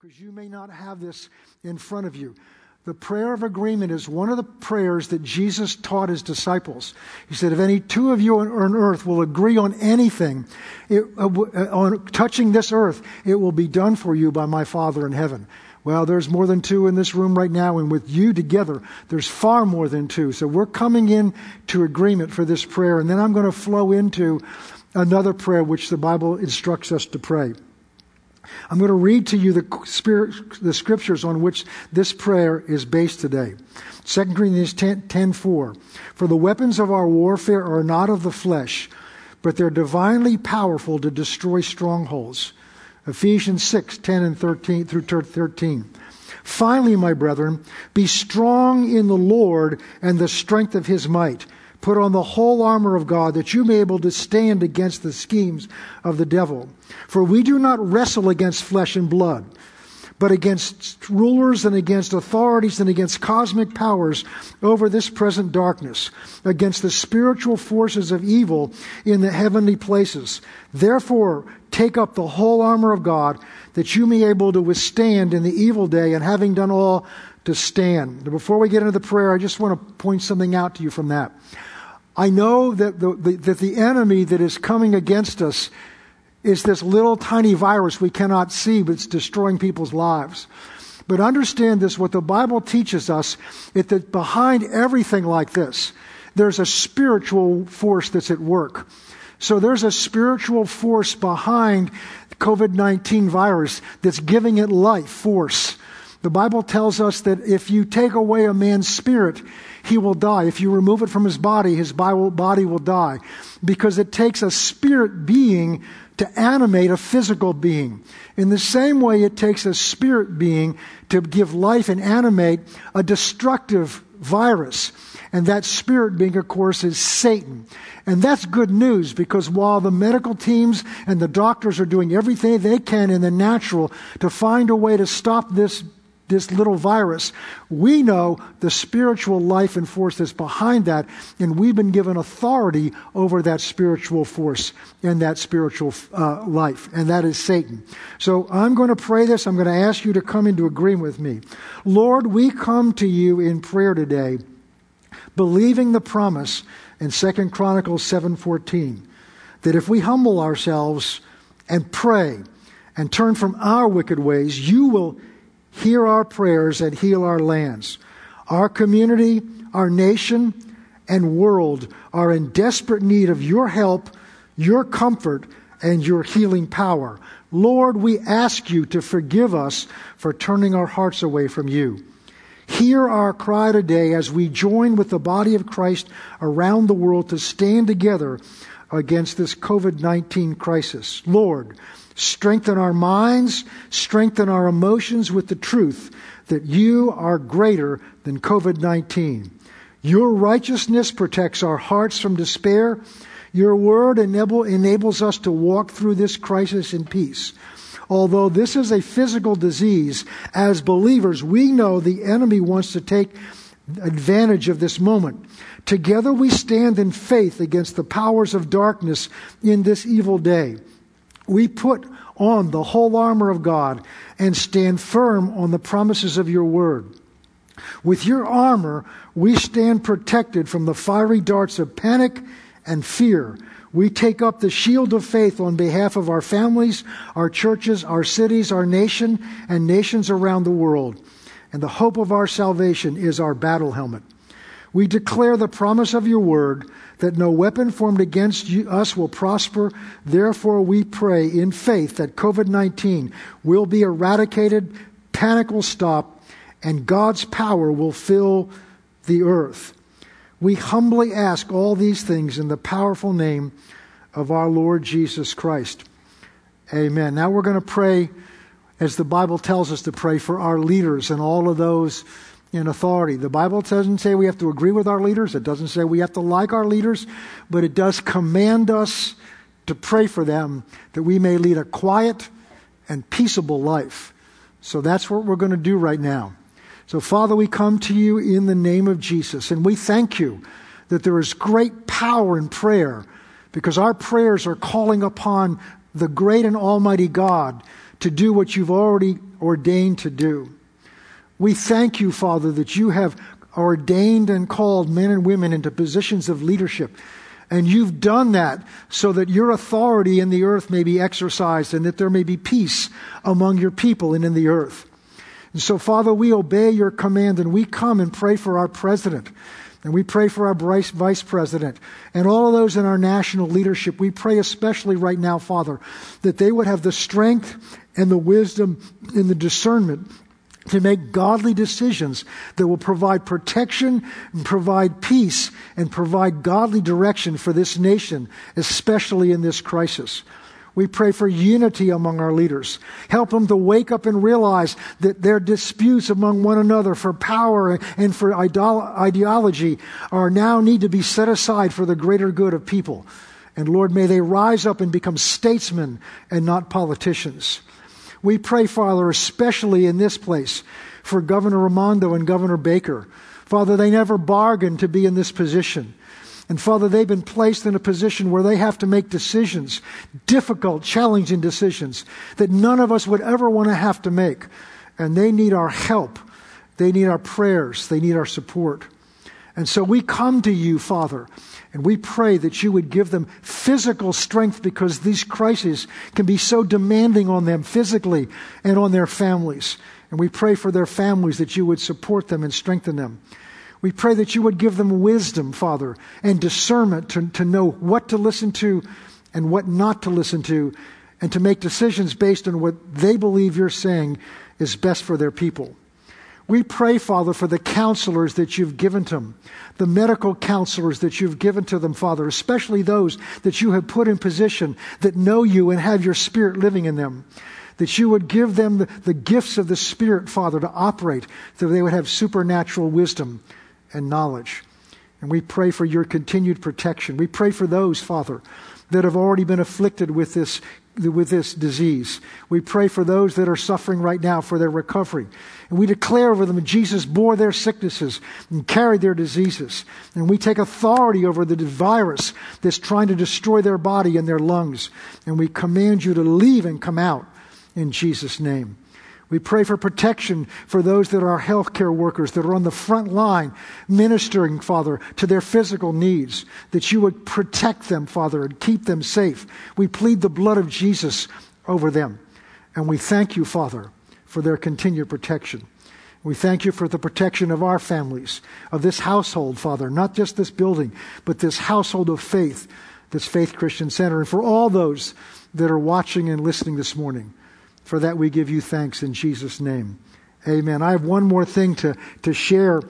because you may not have this in front of you. The prayer of agreement is one of the prayers that Jesus taught his disciples. He said, If any two of you on earth will agree on anything, it, uh, uh, on touching this earth, it will be done for you by my Father in heaven. Well, there's more than two in this room right now, and with you together, there's far more than two. So we're coming in to agreement for this prayer, and then I'm going to flow into another prayer which the Bible instructs us to pray. I'm going to read to you the, spirit, the scriptures on which this prayer is based today. 2 Corinthians 10, 10 4. For the weapons of our warfare are not of the flesh, but they're divinely powerful to destroy strongholds. Ephesians 6 10 and 13 through 13. Finally, my brethren, be strong in the Lord and the strength of his might. Put on the whole armor of God that you may be able to stand against the schemes of the devil. For we do not wrestle against flesh and blood, but against rulers and against authorities and against cosmic powers over this present darkness, against the spiritual forces of evil in the heavenly places. Therefore, take up the whole armor of God that you may be able to withstand in the evil day and having done all to stand. Before we get into the prayer, I just want to point something out to you from that. I know that the, the, that the enemy that is coming against us is this little tiny virus we cannot see, but it's destroying people's lives. But understand this what the Bible teaches us is that behind everything like this, there's a spiritual force that's at work. So there's a spiritual force behind COVID 19 virus that's giving it life force. The Bible tells us that if you take away a man's spirit, he will die. If you remove it from his body, his body will die. Because it takes a spirit being to animate a physical being. In the same way, it takes a spirit being to give life and animate a destructive virus. And that spirit being, of course, is Satan. And that's good news because while the medical teams and the doctors are doing everything they can in the natural to find a way to stop this this little virus. We know the spiritual life and force that's behind that, and we've been given authority over that spiritual force and that spiritual uh, life, and that is Satan. So I'm going to pray this. I'm going to ask you to come into agreement with me. Lord, we come to you in prayer today, believing the promise in Second Chronicles 7:14 that if we humble ourselves and pray and turn from our wicked ways, you will hear our prayers and heal our lands. Our community, our nation, and world are in desperate need of your help, your comfort, and your healing power. Lord, we ask you to forgive us for turning our hearts away from you. Hear our cry today as we join with the body of Christ around the world to stand together against this COVID 19 crisis. Lord, Strengthen our minds, strengthen our emotions with the truth that you are greater than COVID 19. Your righteousness protects our hearts from despair. Your word enable, enables us to walk through this crisis in peace. Although this is a physical disease, as believers, we know the enemy wants to take advantage of this moment. Together we stand in faith against the powers of darkness in this evil day we put on the whole armor of God and stand firm on the promises of your word. With your armor, we stand protected from the fiery darts of panic and fear. We take up the shield of faith on behalf of our families, our churches, our cities, our nation, and nations around the world. And the hope of our salvation is our battle helmet. We declare the promise of your word that no weapon formed against you, us will prosper. Therefore, we pray in faith that COVID 19 will be eradicated, panic will stop, and God's power will fill the earth. We humbly ask all these things in the powerful name of our Lord Jesus Christ. Amen. Now we're going to pray as the Bible tells us to pray for our leaders and all of those in authority. The Bible doesn't say we have to agree with our leaders, it doesn't say we have to like our leaders, but it does command us to pray for them that we may lead a quiet and peaceable life. So that's what we're going to do right now. So, Father, we come to you in the name of Jesus, and we thank you that there is great power in prayer because our prayers are calling upon the great and almighty God to do what you've already ordained to do. We thank you, Father, that you have ordained and called men and women into positions of leadership. And you've done that so that your authority in the earth may be exercised and that there may be peace among your people and in the earth. And so, Father, we obey your command and we come and pray for our president. And we pray for our vice president and all of those in our national leadership. We pray especially right now, Father, that they would have the strength and the wisdom and the discernment to make godly decisions that will provide protection and provide peace and provide godly direction for this nation, especially in this crisis. We pray for unity among our leaders. Help them to wake up and realize that their disputes among one another for power and for ideology are now need to be set aside for the greater good of people. And Lord, may they rise up and become statesmen and not politicians. We pray, Father, especially in this place for Governor Raimondo and Governor Baker. Father, they never bargained to be in this position. And Father, they've been placed in a position where they have to make decisions, difficult, challenging decisions that none of us would ever want to have to make. And they need our help. They need our prayers. They need our support. And so we come to you, Father, and we pray that you would give them physical strength because these crises can be so demanding on them physically and on their families. And we pray for their families that you would support them and strengthen them. We pray that you would give them wisdom, Father, and discernment to, to know what to listen to and what not to listen to, and to make decisions based on what they believe you're saying is best for their people. We pray, Father, for the counselors that you've given to them, the medical counselors that you've given to them, Father, especially those that you have put in position that know you and have your Spirit living in them. That you would give them the, the gifts of the Spirit, Father, to operate, so they would have supernatural wisdom and knowledge. And we pray for your continued protection. We pray for those, Father, that have already been afflicted with this with this disease. We pray for those that are suffering right now for their recovery. And we declare over them Jesus bore their sicknesses and carried their diseases. And we take authority over the virus that's trying to destroy their body and their lungs. And we command you to leave and come out in Jesus' name. We pray for protection for those that are healthcare workers that are on the front line ministering, Father, to their physical needs, that you would protect them, Father, and keep them safe. We plead the blood of Jesus over them. And we thank you, Father, for their continued protection. We thank you for the protection of our families, of this household, Father, not just this building, but this household of faith, this Faith Christian Center, and for all those that are watching and listening this morning. For that we give you thanks in Jesus' name. Amen. I have one more thing to, to share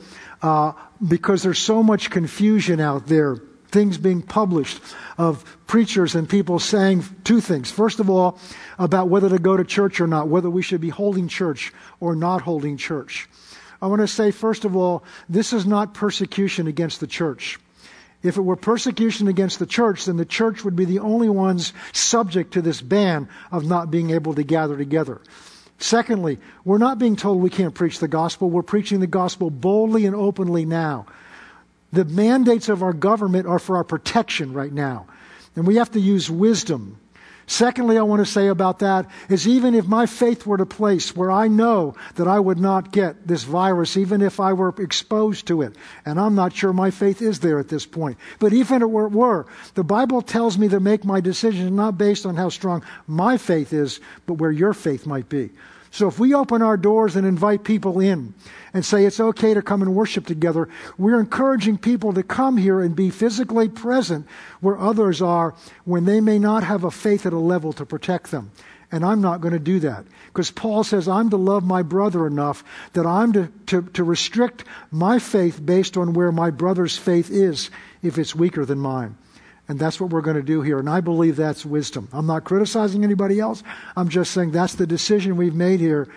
uh, because there's so much confusion out there, things being published of preachers and people saying two things. First of all, about whether to go to church or not, whether we should be holding church or not holding church. I want to say, first of all, this is not persecution against the church. If it were persecution against the church, then the church would be the only ones subject to this ban of not being able to gather together. Secondly, we're not being told we can't preach the gospel. We're preaching the gospel boldly and openly now. The mandates of our government are for our protection right now. And we have to use wisdom Secondly, I want to say about that is even if my faith were to place where I know that I would not get this virus, even if I were exposed to it, and I'm not sure my faith is there at this point, but even if it were, the Bible tells me to make my decision not based on how strong my faith is, but where your faith might be. So if we open our doors and invite people in and say it's okay to come and worship together, we're encouraging people to come here and be physically present where others are when they may not have a faith at a level to protect them. And I'm not going to do that. Because Paul says, I'm to love my brother enough that I'm to, to, to restrict my faith based on where my brother's faith is if it's weaker than mine. And that's what we're going to do here. And I believe that's wisdom. I'm not criticizing anybody else. I'm just saying that's the decision we've made here,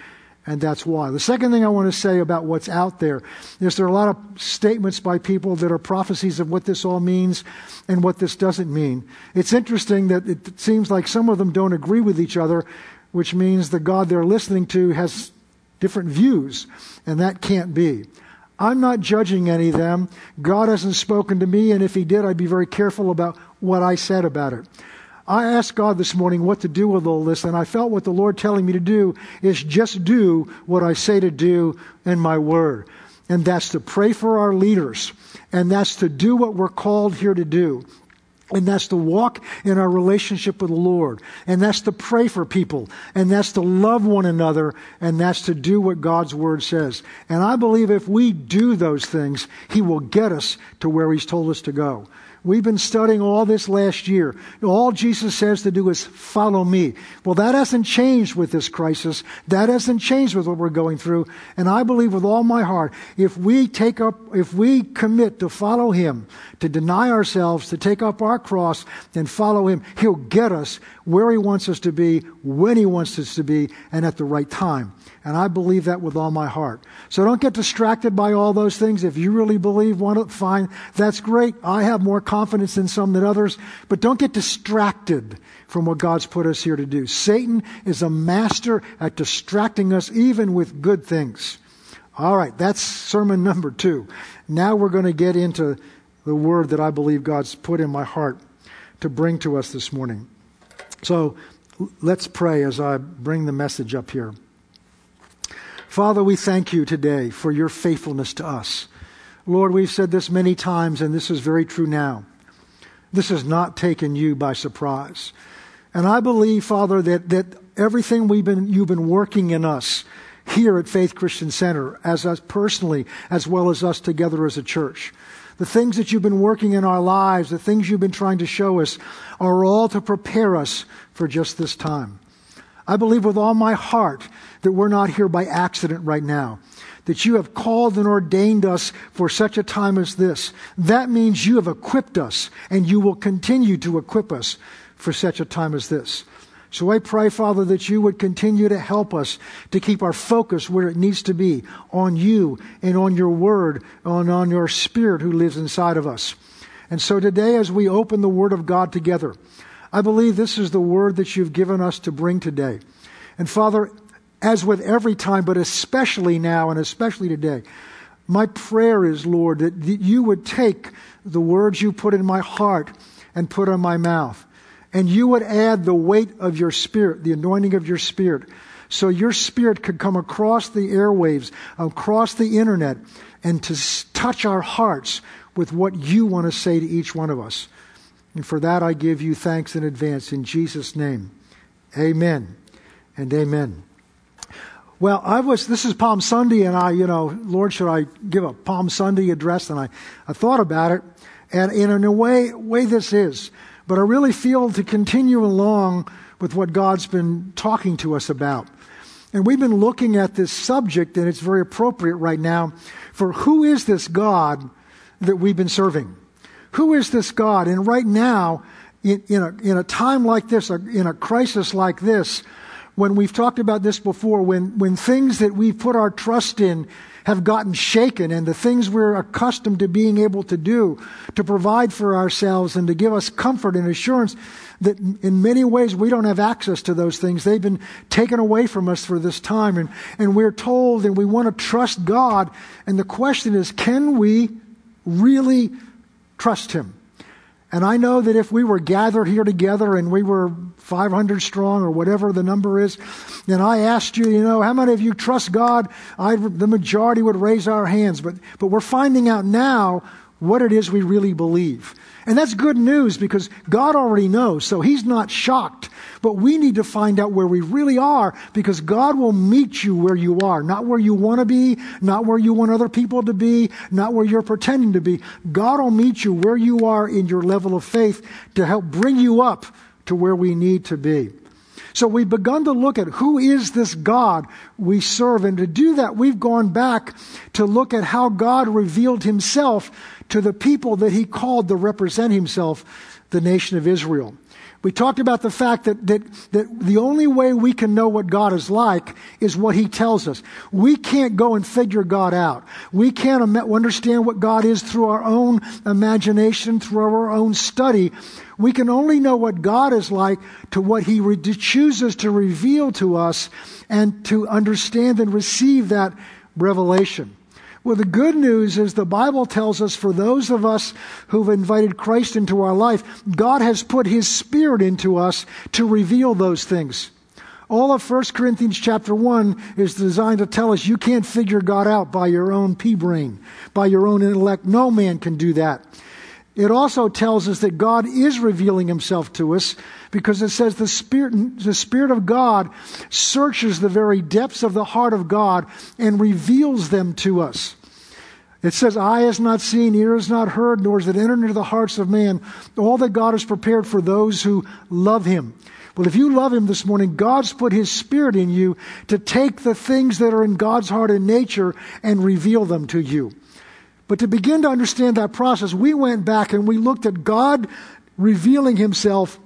and that's why. The second thing I want to say about what's out there is there are a lot of statements by people that are prophecies of what this all means and what this doesn't mean. It's interesting that it seems like some of them don't agree with each other, which means the God they're listening to has different views, and that can't be. I'm not judging any of them. God hasn't spoken to me, and if He did, I'd be very careful about what I said about it. I asked God this morning what to do with all this, and I felt what the Lord telling me to do is just do what I say to do in my word. And that's to pray for our leaders. And that's to do what we're called here to do. And that's to walk in our relationship with the Lord. And that's to pray for people. And that's to love one another. And that's to do what God's Word says. And I believe if we do those things, He will get us to where He's told us to go. We've been studying all this last year. All Jesus says to do is follow me. Well, that hasn't changed with this crisis. That hasn't changed with what we're going through. And I believe with all my heart, if we take up, if we commit to follow Him, to deny ourselves, to take up our cross and follow Him, He'll get us where He wants us to be, when He wants us to be, and at the right time. And I believe that with all my heart. So don't get distracted by all those things. If you really believe one, fine, that's great. I have more confidence in some than others. But don't get distracted from what God's put us here to do. Satan is a master at distracting us even with good things. All right, that's sermon number two. Now we're going to get into the word that I believe God's put in my heart to bring to us this morning. So let's pray as I bring the message up here. Father, we thank you today for your faithfulness to us. Lord, we've said this many times, and this is very true now. This has not taken you by surprise. And I believe, Father, that, that everything we've been, you've been working in us here at Faith Christian Center, as us personally, as well as us together as a church, the things that you've been working in our lives, the things you've been trying to show us, are all to prepare us for just this time. I believe with all my heart that we're not here by accident right now. That you have called and ordained us for such a time as this. That means you have equipped us and you will continue to equip us for such a time as this. So I pray, Father, that you would continue to help us to keep our focus where it needs to be on you and on your word, and on your spirit who lives inside of us. And so today, as we open the word of God together, I believe this is the word that you've given us to bring today. And Father, as with every time, but especially now and especially today, my prayer is, Lord, that you would take the words you put in my heart and put on my mouth, and you would add the weight of your spirit, the anointing of your spirit, so your spirit could come across the airwaves, across the internet, and to touch our hearts with what you want to say to each one of us. And for that I give you thanks in advance in Jesus' name. Amen and amen. Well, I was, this is Palm Sunday, and I, you know, Lord, should I give a Palm Sunday address? And I, I thought about it, and, in a way, way this is. But I really feel to continue along with what God's been talking to us about. And we've been looking at this subject, and it's very appropriate right now for who is this God that we've been serving? Who is this God? And right now, in, in, a, in a time like this, in a crisis like this, when we've talked about this before, when, when things that we've put our trust in have gotten shaken and the things we're accustomed to being able to do to provide for ourselves and to give us comfort and assurance that in many ways we don't have access to those things. They've been taken away from us for this time and, and we're told and we want to trust God. And the question is, can we really trust Him. And I know that if we were gathered here together and we were 500 strong or whatever the number is, and I asked you, you know, how many of you trust God? I, the majority would raise our hands. But, but we're finding out now what it is we really believe. And that's good news because God already knows, so He's not shocked. But we need to find out where we really are because God will meet you where you are. Not where you want to be, not where you want other people to be, not where you're pretending to be. God will meet you where you are in your level of faith to help bring you up to where we need to be. So we've begun to look at who is this God we serve. And to do that, we've gone back to look at how God revealed himself to the people that he called to represent himself, the nation of Israel. We talked about the fact that, that, that the only way we can know what God is like is what He tells us. We can't go and figure God out. We can't understand what God is through our own imagination, through our own study. We can only know what God is like to what He re- chooses to reveal to us and to understand and receive that revelation. Well, the good news is the Bible tells us for those of us who've invited Christ into our life, God has put His Spirit into us to reveal those things. All of 1 Corinthians chapter 1 is designed to tell us you can't figure God out by your own pea brain, by your own intellect. No man can do that. It also tells us that God is revealing himself to us because it says the Spirit, the Spirit of God searches the very depths of the heart of God and reveals them to us. It says, Eye has not seen, ear has not heard, nor has it entered into the hearts of man all that God has prepared for those who love him. Well, if you love him this morning, God's put his spirit in you to take the things that are in God's heart and nature and reveal them to you. But to begin to understand that process, we went back and we looked at God revealing himself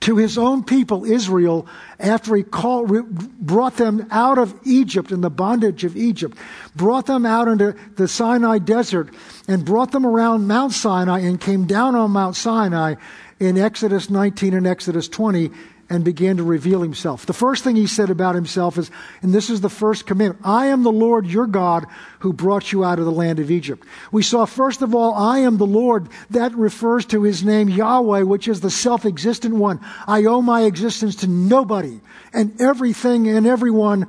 to his own people, Israel, after he called, brought them out of Egypt in the bondage of Egypt, brought them out into the Sinai desert, and brought them around Mount Sinai and came down on Mount Sinai in Exodus 19 and Exodus 20 and began to reveal himself. The first thing he said about himself is, and this is the first commandment I am the Lord your God who brought you out of the land of Egypt. We saw, first of all, I am the Lord. That refers to his name Yahweh, which is the self existent one. I owe my existence to nobody, and everything and everyone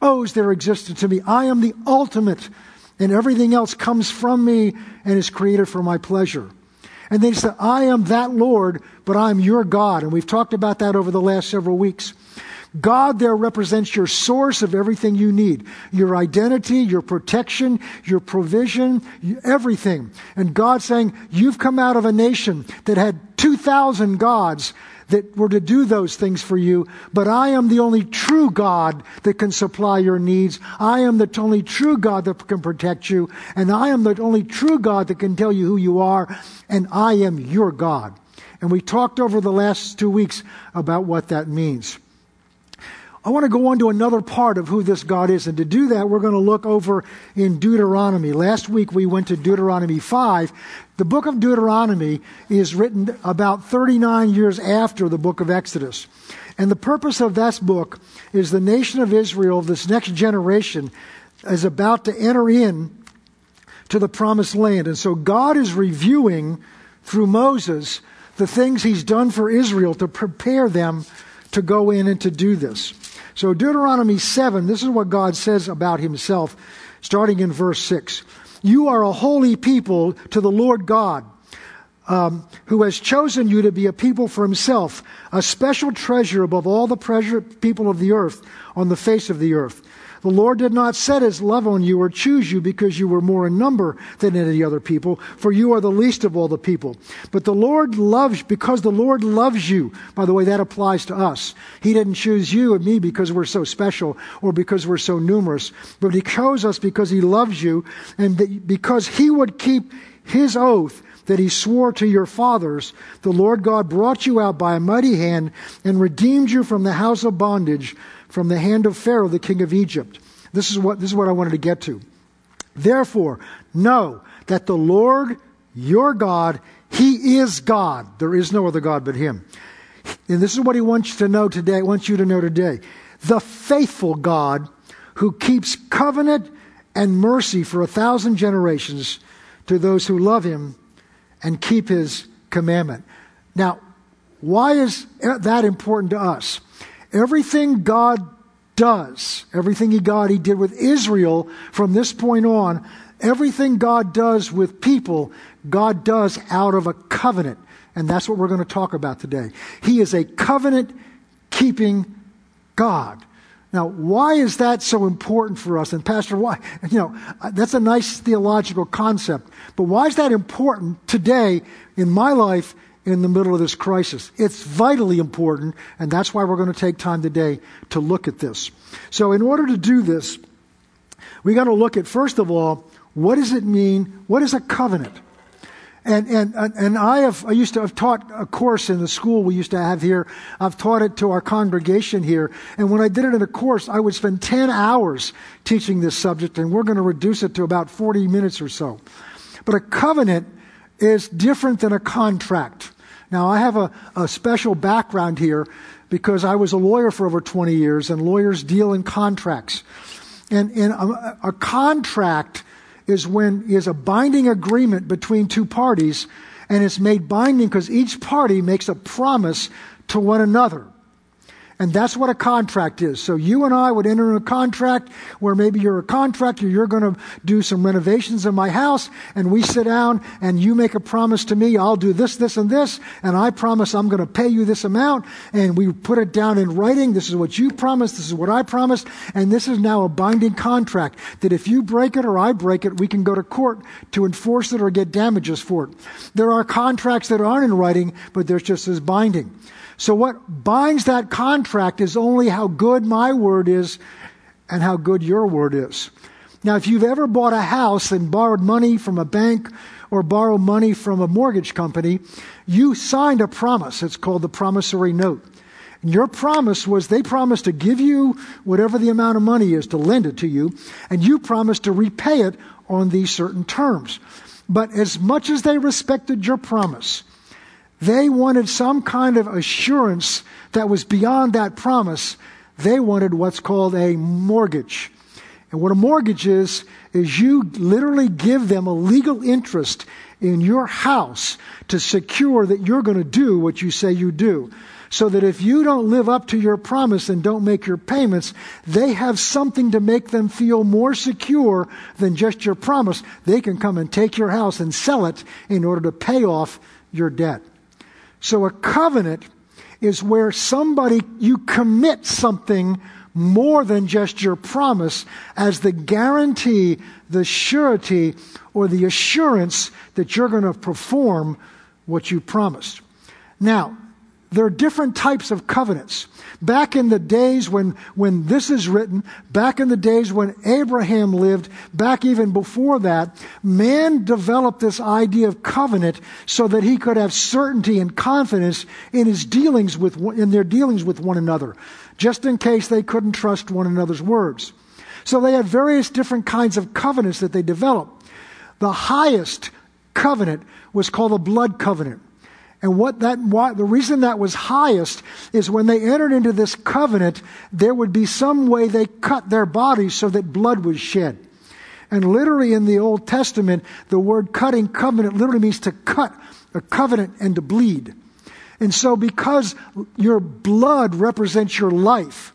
owes their existence to me. I am the ultimate, and everything else comes from me and is created for my pleasure. And they said, I am that Lord, but I'm your God. And we've talked about that over the last several weeks. God there represents your source of everything you need your identity, your protection, your provision, everything. And God saying, You've come out of a nation that had 2,000 gods that were to do those things for you, but I am the only true God that can supply your needs. I am the only true God that can protect you, and I am the only true God that can tell you who you are, and I am your God. And we talked over the last two weeks about what that means. I want to go on to another part of who this God is. And to do that, we're going to look over in Deuteronomy. Last week we went to Deuteronomy 5. The book of Deuteronomy is written about 39 years after the book of Exodus. And the purpose of that book is the nation of Israel, this next generation, is about to enter in to the promised land. And so God is reviewing through Moses the things he's done for Israel to prepare them to go in and to do this. So, Deuteronomy 7, this is what God says about himself, starting in verse 6. You are a holy people to the Lord God, um, who has chosen you to be a people for himself, a special treasure above all the treasure people of the earth on the face of the earth. The Lord did not set his love on you or choose you because you were more in number than any other people, for you are the least of all the people. But the Lord loves, because the Lord loves you. By the way, that applies to us. He didn't choose you and me because we're so special or because we're so numerous, but he chose us because he loves you and because he would keep his oath that he swore to your fathers, the Lord God brought you out by a mighty hand and redeemed you from the house of bondage from the hand of Pharaoh, the king of Egypt. This is what, this is what I wanted to get to. Therefore, know that the Lord your God, He is God. There is no other God but Him. And this is what He wants you to know today, wants you to know today. The faithful God who keeps covenant and mercy for a thousand generations to those who love Him and keep His commandment. Now, why is that important to us? Everything God does, everything he God he did with Israel from this point on, everything God does with people, God does out of a covenant. And that's what we're going to talk about today. He is a covenant keeping God. Now, why is that so important for us? And Pastor, why? You know, that's a nice theological concept. But why is that important today in my life in the middle of this crisis. It's vitally important, and that's why we're going to take time today to look at this. So, in order to do this, we got to look at, first of all, what does it mean? What is a covenant? And, and, and I have, I used to have taught a course in the school we used to have here. I've taught it to our congregation here. And when I did it in a course, I would spend 10 hours teaching this subject, and we're going to reduce it to about 40 minutes or so. But a covenant is different than a contract. Now, I have a, a special background here because I was a lawyer for over 20 years, and lawyers deal in contracts. And, and a, a contract is when is a binding agreement between two parties and it's made binding because each party makes a promise to one another. And that's what a contract is. So you and I would enter a contract where maybe you're a contractor, you're going to do some renovations in my house, and we sit down and you make a promise to me, I'll do this, this, and this, and I promise I'm going to pay you this amount, and we put it down in writing. This is what you promised, this is what I promised, and this is now a binding contract that if you break it or I break it, we can go to court to enforce it or get damages for it. There are contracts that aren't in writing, but they're just as binding. So what binds that contract is only how good my word is and how good your word is. Now, if you've ever bought a house and borrowed money from a bank or borrowed money from a mortgage company, you signed a promise. It's called the promissory note. And your promise was they promised to give you whatever the amount of money is to lend it to you, and you promised to repay it on these certain terms. But as much as they respected your promise, they wanted some kind of assurance that was beyond that promise. They wanted what's called a mortgage. And what a mortgage is, is you literally give them a legal interest in your house to secure that you're going to do what you say you do. So that if you don't live up to your promise and don't make your payments, they have something to make them feel more secure than just your promise. They can come and take your house and sell it in order to pay off your debt. So a covenant is where somebody, you commit something more than just your promise as the guarantee, the surety, or the assurance that you're going to perform what you promised. Now, there are different types of covenants. Back in the days when, when this is written, back in the days when Abraham lived, back even before that, man developed this idea of covenant so that he could have certainty and confidence in his dealings with, in their dealings with one another, just in case they couldn't trust one another's words. So they had various different kinds of covenants that they developed. The highest covenant was called the blood covenant. And what that, why, the reason that was highest is when they entered into this covenant, there would be some way they cut their bodies so that blood was shed. And literally in the Old Testament, the word cutting covenant literally means to cut a covenant and to bleed. And so because your blood represents your life,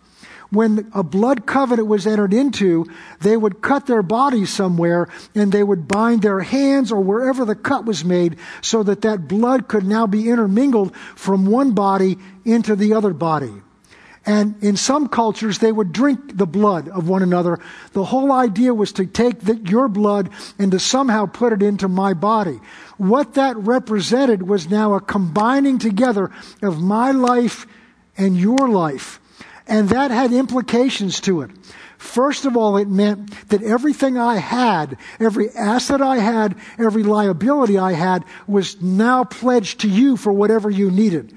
when a blood covenant was entered into, they would cut their bodies somewhere and they would bind their hands or wherever the cut was made so that that blood could now be intermingled from one body into the other body. And in some cultures, they would drink the blood of one another. The whole idea was to take the, your blood and to somehow put it into my body. What that represented was now a combining together of my life and your life. And that had implications to it. First of all, it meant that everything I had, every asset I had, every liability I had was now pledged to you for whatever you needed.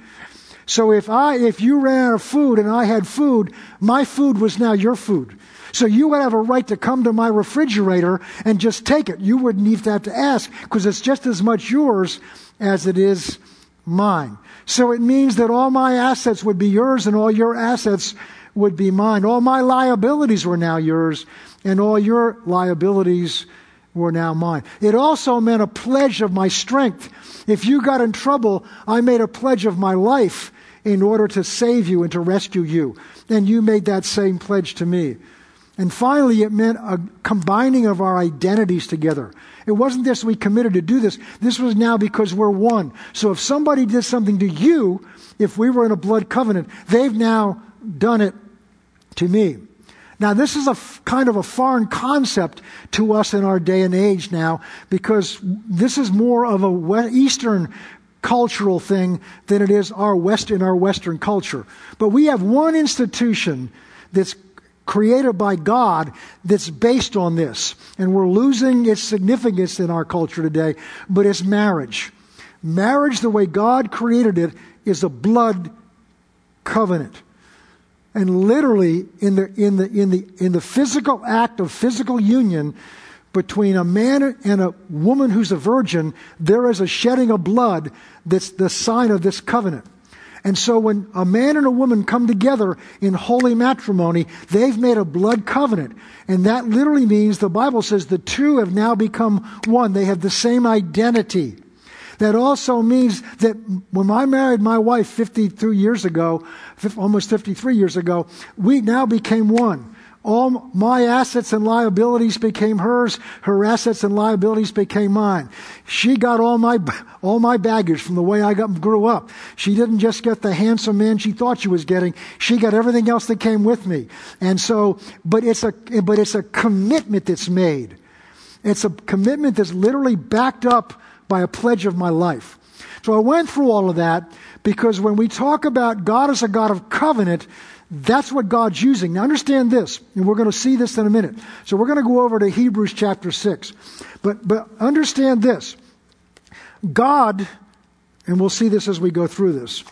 So if I, if you ran out of food and I had food, my food was now your food. So you would have a right to come to my refrigerator and just take it. You wouldn't even have to ask because it's just as much yours as it is mine. So it means that all my assets would be yours and all your assets would be mine. All my liabilities were now yours and all your liabilities were now mine. It also meant a pledge of my strength. If you got in trouble, I made a pledge of my life in order to save you and to rescue you. And you made that same pledge to me. And finally, it meant a combining of our identities together. It wasn't this we committed to do this. This was now because we're one. So if somebody did something to you, if we were in a blood covenant, they've now done it to me. Now, this is a f- kind of a foreign concept to us in our day and age now because this is more of a Eastern cultural thing than it is our West in our Western culture. But we have one institution that's created by God that's based on this. And we're losing its significance in our culture today, but it's marriage. Marriage, the way God created it, is a blood covenant. And literally, in the, in the, in the, in the physical act of physical union between a man and a woman who's a virgin, there is a shedding of blood that's the sign of this covenant. And so when a man and a woman come together in holy matrimony, they've made a blood covenant. And that literally means the Bible says the two have now become one. They have the same identity. That also means that when I married my wife 52 years ago, almost 53 years ago, we now became one. All my assets and liabilities became hers. Her assets and liabilities became mine. She got all my, all my baggage from the way I got, grew up. She didn't just get the handsome man she thought she was getting. She got everything else that came with me. And so, but it's a, but it's a commitment that's made. It's a commitment that's literally backed up by a pledge of my life. So I went through all of that because when we talk about God as a God of covenant, that's what God's using. Now understand this, and we're going to see this in a minute. So we're going to go over to Hebrews chapter 6. But, but understand this. God, and we'll see this as we go through this,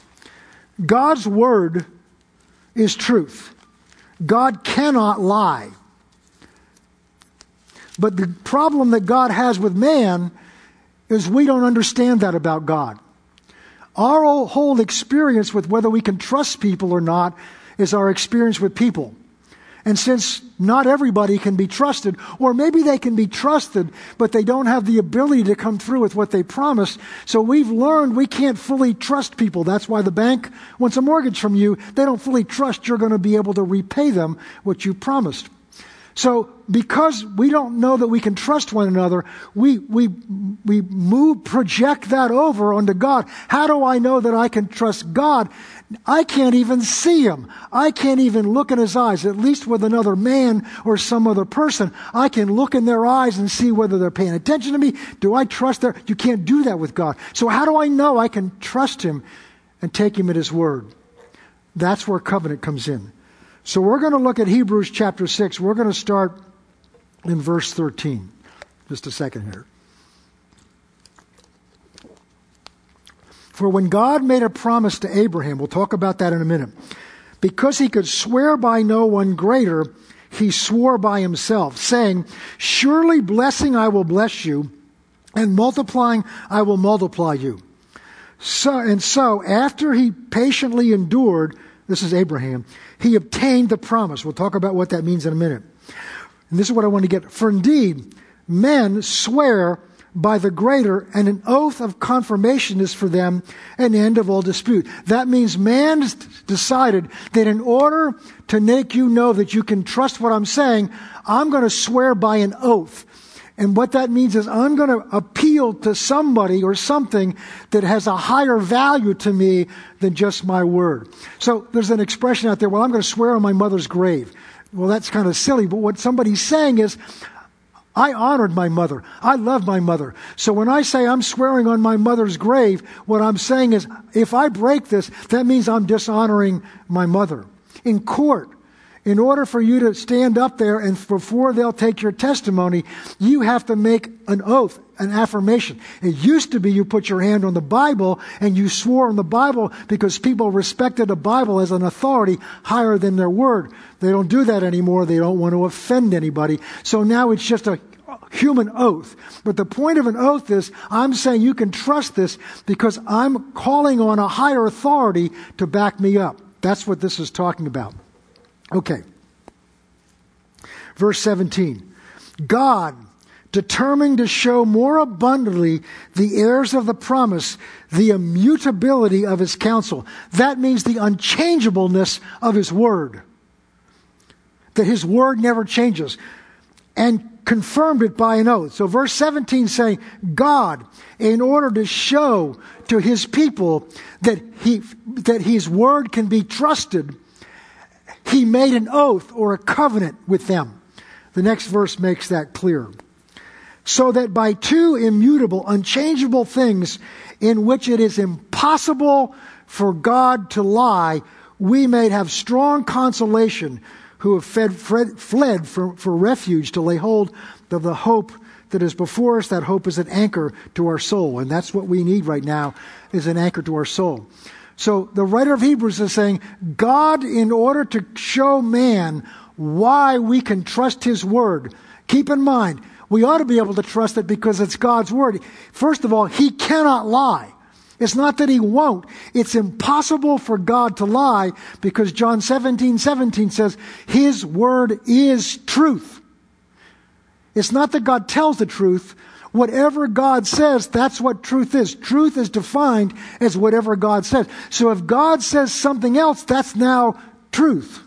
God's word is truth. God cannot lie. But the problem that God has with man is we don't understand that about God. Our whole experience with whether we can trust people or not is our experience with people. And since not everybody can be trusted, or maybe they can be trusted, but they don't have the ability to come through with what they promised, so we've learned we can't fully trust people. That's why the bank wants a mortgage from you. They don't fully trust you're going to be able to repay them what you promised. So, because we don't know that we can trust one another, we, we, we move, project that over onto God. How do I know that I can trust God? I can't even see him. I can't even look in his eyes, at least with another man or some other person. I can look in their eyes and see whether they're paying attention to me. Do I trust their, you can't do that with God. So how do I know I can trust him and take him at his word? That's where covenant comes in. So we're going to look at Hebrews chapter 6. We're going to start in verse 13. Just a second here. For when God made a promise to Abraham, we'll talk about that in a minute, because he could swear by no one greater, he swore by himself, saying, Surely blessing I will bless you, and multiplying I will multiply you. So, and so, after he patiently endured, this is Abraham, he obtained the promise. We'll talk about what that means in a minute. And this is what I want to get. For indeed, men swear by the greater, and an oath of confirmation is for them an end of all dispute. That means man decided that in order to make you know that you can trust what I'm saying, I'm going to swear by an oath. And what that means is I'm going to appeal to somebody or something that has a higher value to me than just my word. So there's an expression out there, well, I'm going to swear on my mother's grave. Well, that's kind of silly, but what somebody's saying is, I honored my mother. I love my mother. So when I say I'm swearing on my mother's grave, what I'm saying is, if I break this, that means I'm dishonoring my mother. In court, in order for you to stand up there and before they'll take your testimony, you have to make an oath, an affirmation. It used to be you put your hand on the Bible and you swore on the Bible because people respected the Bible as an authority higher than their word. They don't do that anymore. They don't want to offend anybody. So now it's just a human oath. But the point of an oath is I'm saying you can trust this because I'm calling on a higher authority to back me up. That's what this is talking about. Okay. Verse 17. God, determined to show more abundantly the heirs of the promise, the immutability of his counsel. That means the unchangeableness of his word. That his word never changes. And confirmed it by an oath. So verse 17 saying, God, in order to show to his people that he, that his word can be trusted, he made an oath or a covenant with them. The next verse makes that clear. So that by two immutable, unchangeable things in which it is impossible for God to lie, we may have strong consolation who have fed, fled, fled for, for refuge to lay hold of the hope that is before us. That hope is an anchor to our soul. And that's what we need right now is an anchor to our soul. So the writer of Hebrews is saying, God, in order to show man why we can trust his word, keep in mind, we ought to be able to trust it because it's God's word. First of all, he cannot lie. It's not that he won't. It's impossible for God to lie because John 17, 17 says his word is truth. It's not that God tells the truth. Whatever God says, that's what truth is. Truth is defined as whatever God says. So if God says something else, that's now truth.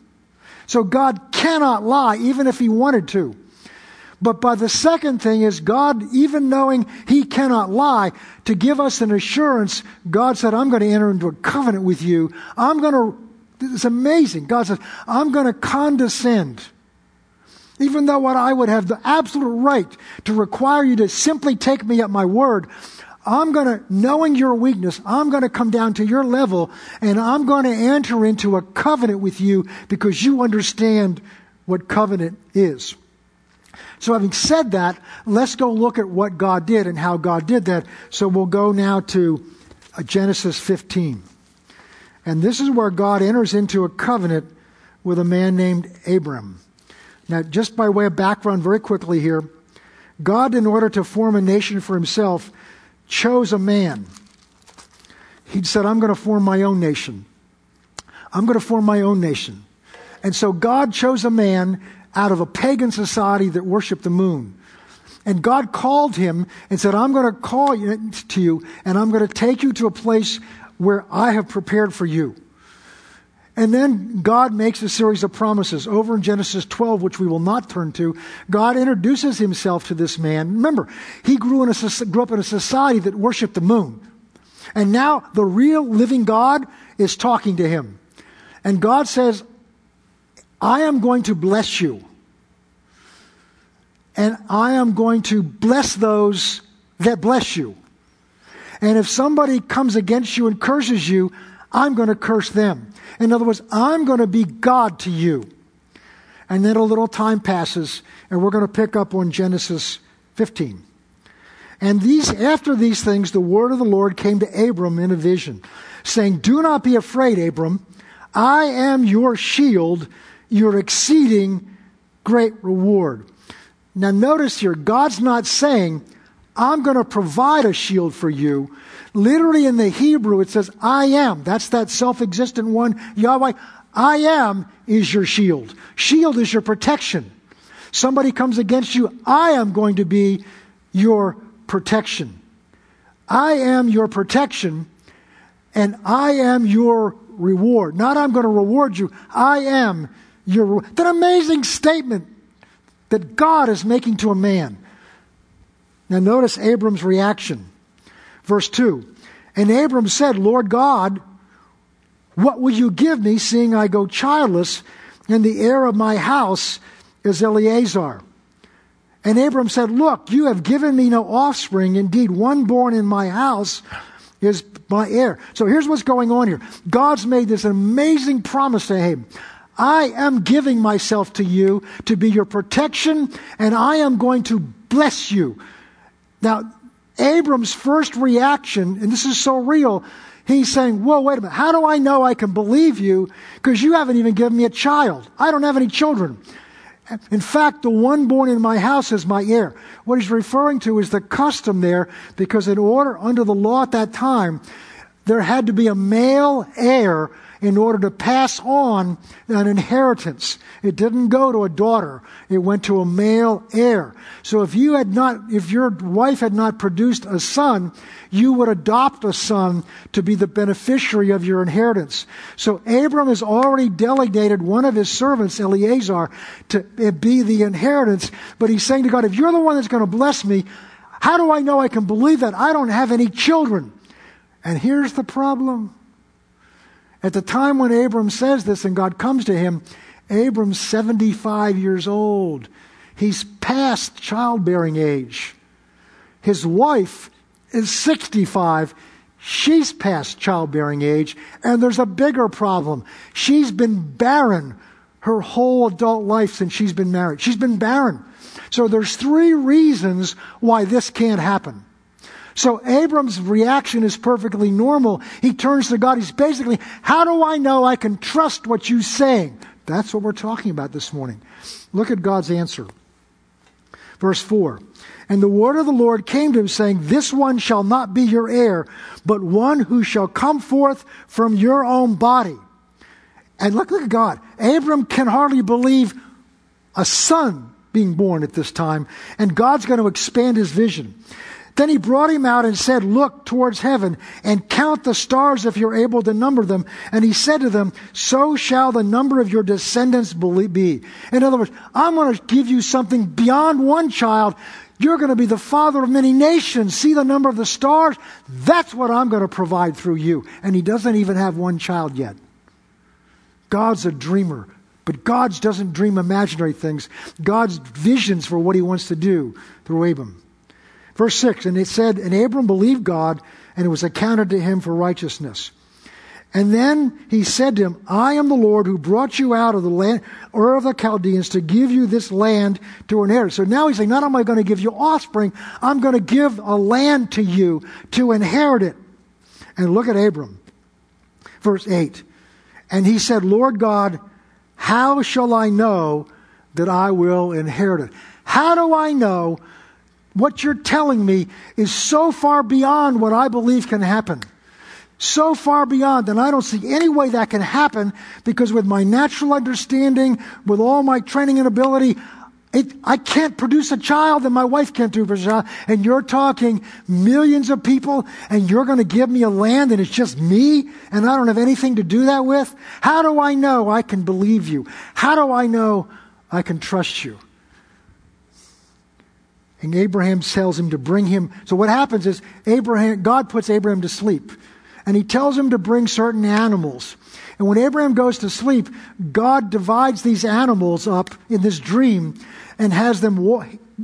So God cannot lie, even if he wanted to. But by the second thing is God, even knowing he cannot lie, to give us an assurance, God said, I'm going to enter into a covenant with you. I'm going to, it's amazing. God says, I'm going to condescend. Even though what I would have the absolute right to require you to simply take me at my word, I'm going to, knowing your weakness, I'm going to come down to your level and I'm going to enter into a covenant with you because you understand what covenant is. So, having said that, let's go look at what God did and how God did that. So, we'll go now to uh, Genesis 15. And this is where God enters into a covenant with a man named Abram. Now, just by way of background, very quickly here, God, in order to form a nation for himself, chose a man. He said, I'm going to form my own nation. I'm going to form my own nation. And so God chose a man out of a pagan society that worshiped the moon. And God called him and said, I'm going to call you to you and I'm going to take you to a place where I have prepared for you. And then God makes a series of promises. Over in Genesis 12, which we will not turn to, God introduces himself to this man. Remember, he grew, in a, grew up in a society that worshiped the moon. And now the real living God is talking to him. And God says, I am going to bless you. And I am going to bless those that bless you. And if somebody comes against you and curses you, I'm going to curse them. In other words, I'm going to be God to you. And then a little time passes, and we're going to pick up on Genesis 15. And these, after these things, the word of the Lord came to Abram in a vision, saying, Do not be afraid, Abram. I am your shield your exceeding great reward. Now, notice here, God's not saying, I'm going to provide a shield for you. Literally in the Hebrew, it says, I am. That's that self existent one, Yahweh. I am is your shield. Shield is your protection. Somebody comes against you, I am going to be your protection. I am your protection, and I am your reward. Not I'm going to reward you, I am your that amazing statement that God is making to a man. Now notice Abram's reaction. Verse 2. And Abram said, Lord God, what will you give me, seeing I go childless, and the heir of my house is Eliezer? And Abram said, Look, you have given me no offspring. Indeed, one born in my house is my heir. So here's what's going on here. God's made this amazing promise to him. I am giving myself to you to be your protection, and I am going to bless you. Now, Abram's first reaction, and this is so real, he's saying, Whoa, wait a minute. How do I know I can believe you? Because you haven't even given me a child. I don't have any children. In fact, the one born in my house is my heir. What he's referring to is the custom there, because in order, under the law at that time, there had to be a male heir in order to pass on an inheritance. It didn't go to a daughter. It went to a male heir. So if you had not, if your wife had not produced a son, you would adopt a son to be the beneficiary of your inheritance. So Abram has already delegated one of his servants, Eliezer, to be the inheritance. But he's saying to God, if you're the one that's going to bless me, how do I know I can believe that? I don't have any children. And here's the problem. At the time when Abram says this and God comes to him, Abram's 75 years old. He's past childbearing age. His wife is 65. She's past childbearing age. And there's a bigger problem. She's been barren her whole adult life since she's been married. She's been barren. So there's three reasons why this can't happen. So Abram's reaction is perfectly normal. He turns to God. He's basically, how do I know I can trust what you're saying? That's what we're talking about this morning. Look at God's answer. Verse 4 And the word of the Lord came to him, saying, This one shall not be your heir, but one who shall come forth from your own body. And look, look at God. Abram can hardly believe a son being born at this time, and God's going to expand his vision. Then he brought him out and said, Look towards heaven and count the stars if you're able to number them. And he said to them, So shall the number of your descendants be. In other words, I'm going to give you something beyond one child. You're going to be the father of many nations. See the number of the stars? That's what I'm going to provide through you. And he doesn't even have one child yet. God's a dreamer, but God doesn't dream imaginary things. God's visions for what he wants to do through Abram. Verse 6 And it said, And Abram believed God, and it was accounted to him for righteousness. And then he said to him, I am the Lord who brought you out of the land, Ur of the Chaldeans, to give you this land to inherit. So now he's saying, not only am I going to give you offspring, I'm going to give a land to you to inherit it. And look at Abram. Verse 8. And he said, Lord God, how shall I know that I will inherit it? How do I know what you're telling me is so far beyond what I believe can happen. So far beyond, and I don't see any way that can happen because with my natural understanding, with all my training and ability, it, I can't produce a child and my wife can't do a child. And you're talking millions of people and you're going to give me a land and it's just me and I don't have anything to do that with? How do I know I can believe you? How do I know I can trust you? And Abraham tells him to bring him. So what happens is Abraham, God puts Abraham to sleep. And he tells him to bring certain animals. And when Abraham goes to sleep, God divides these animals up in this dream and has them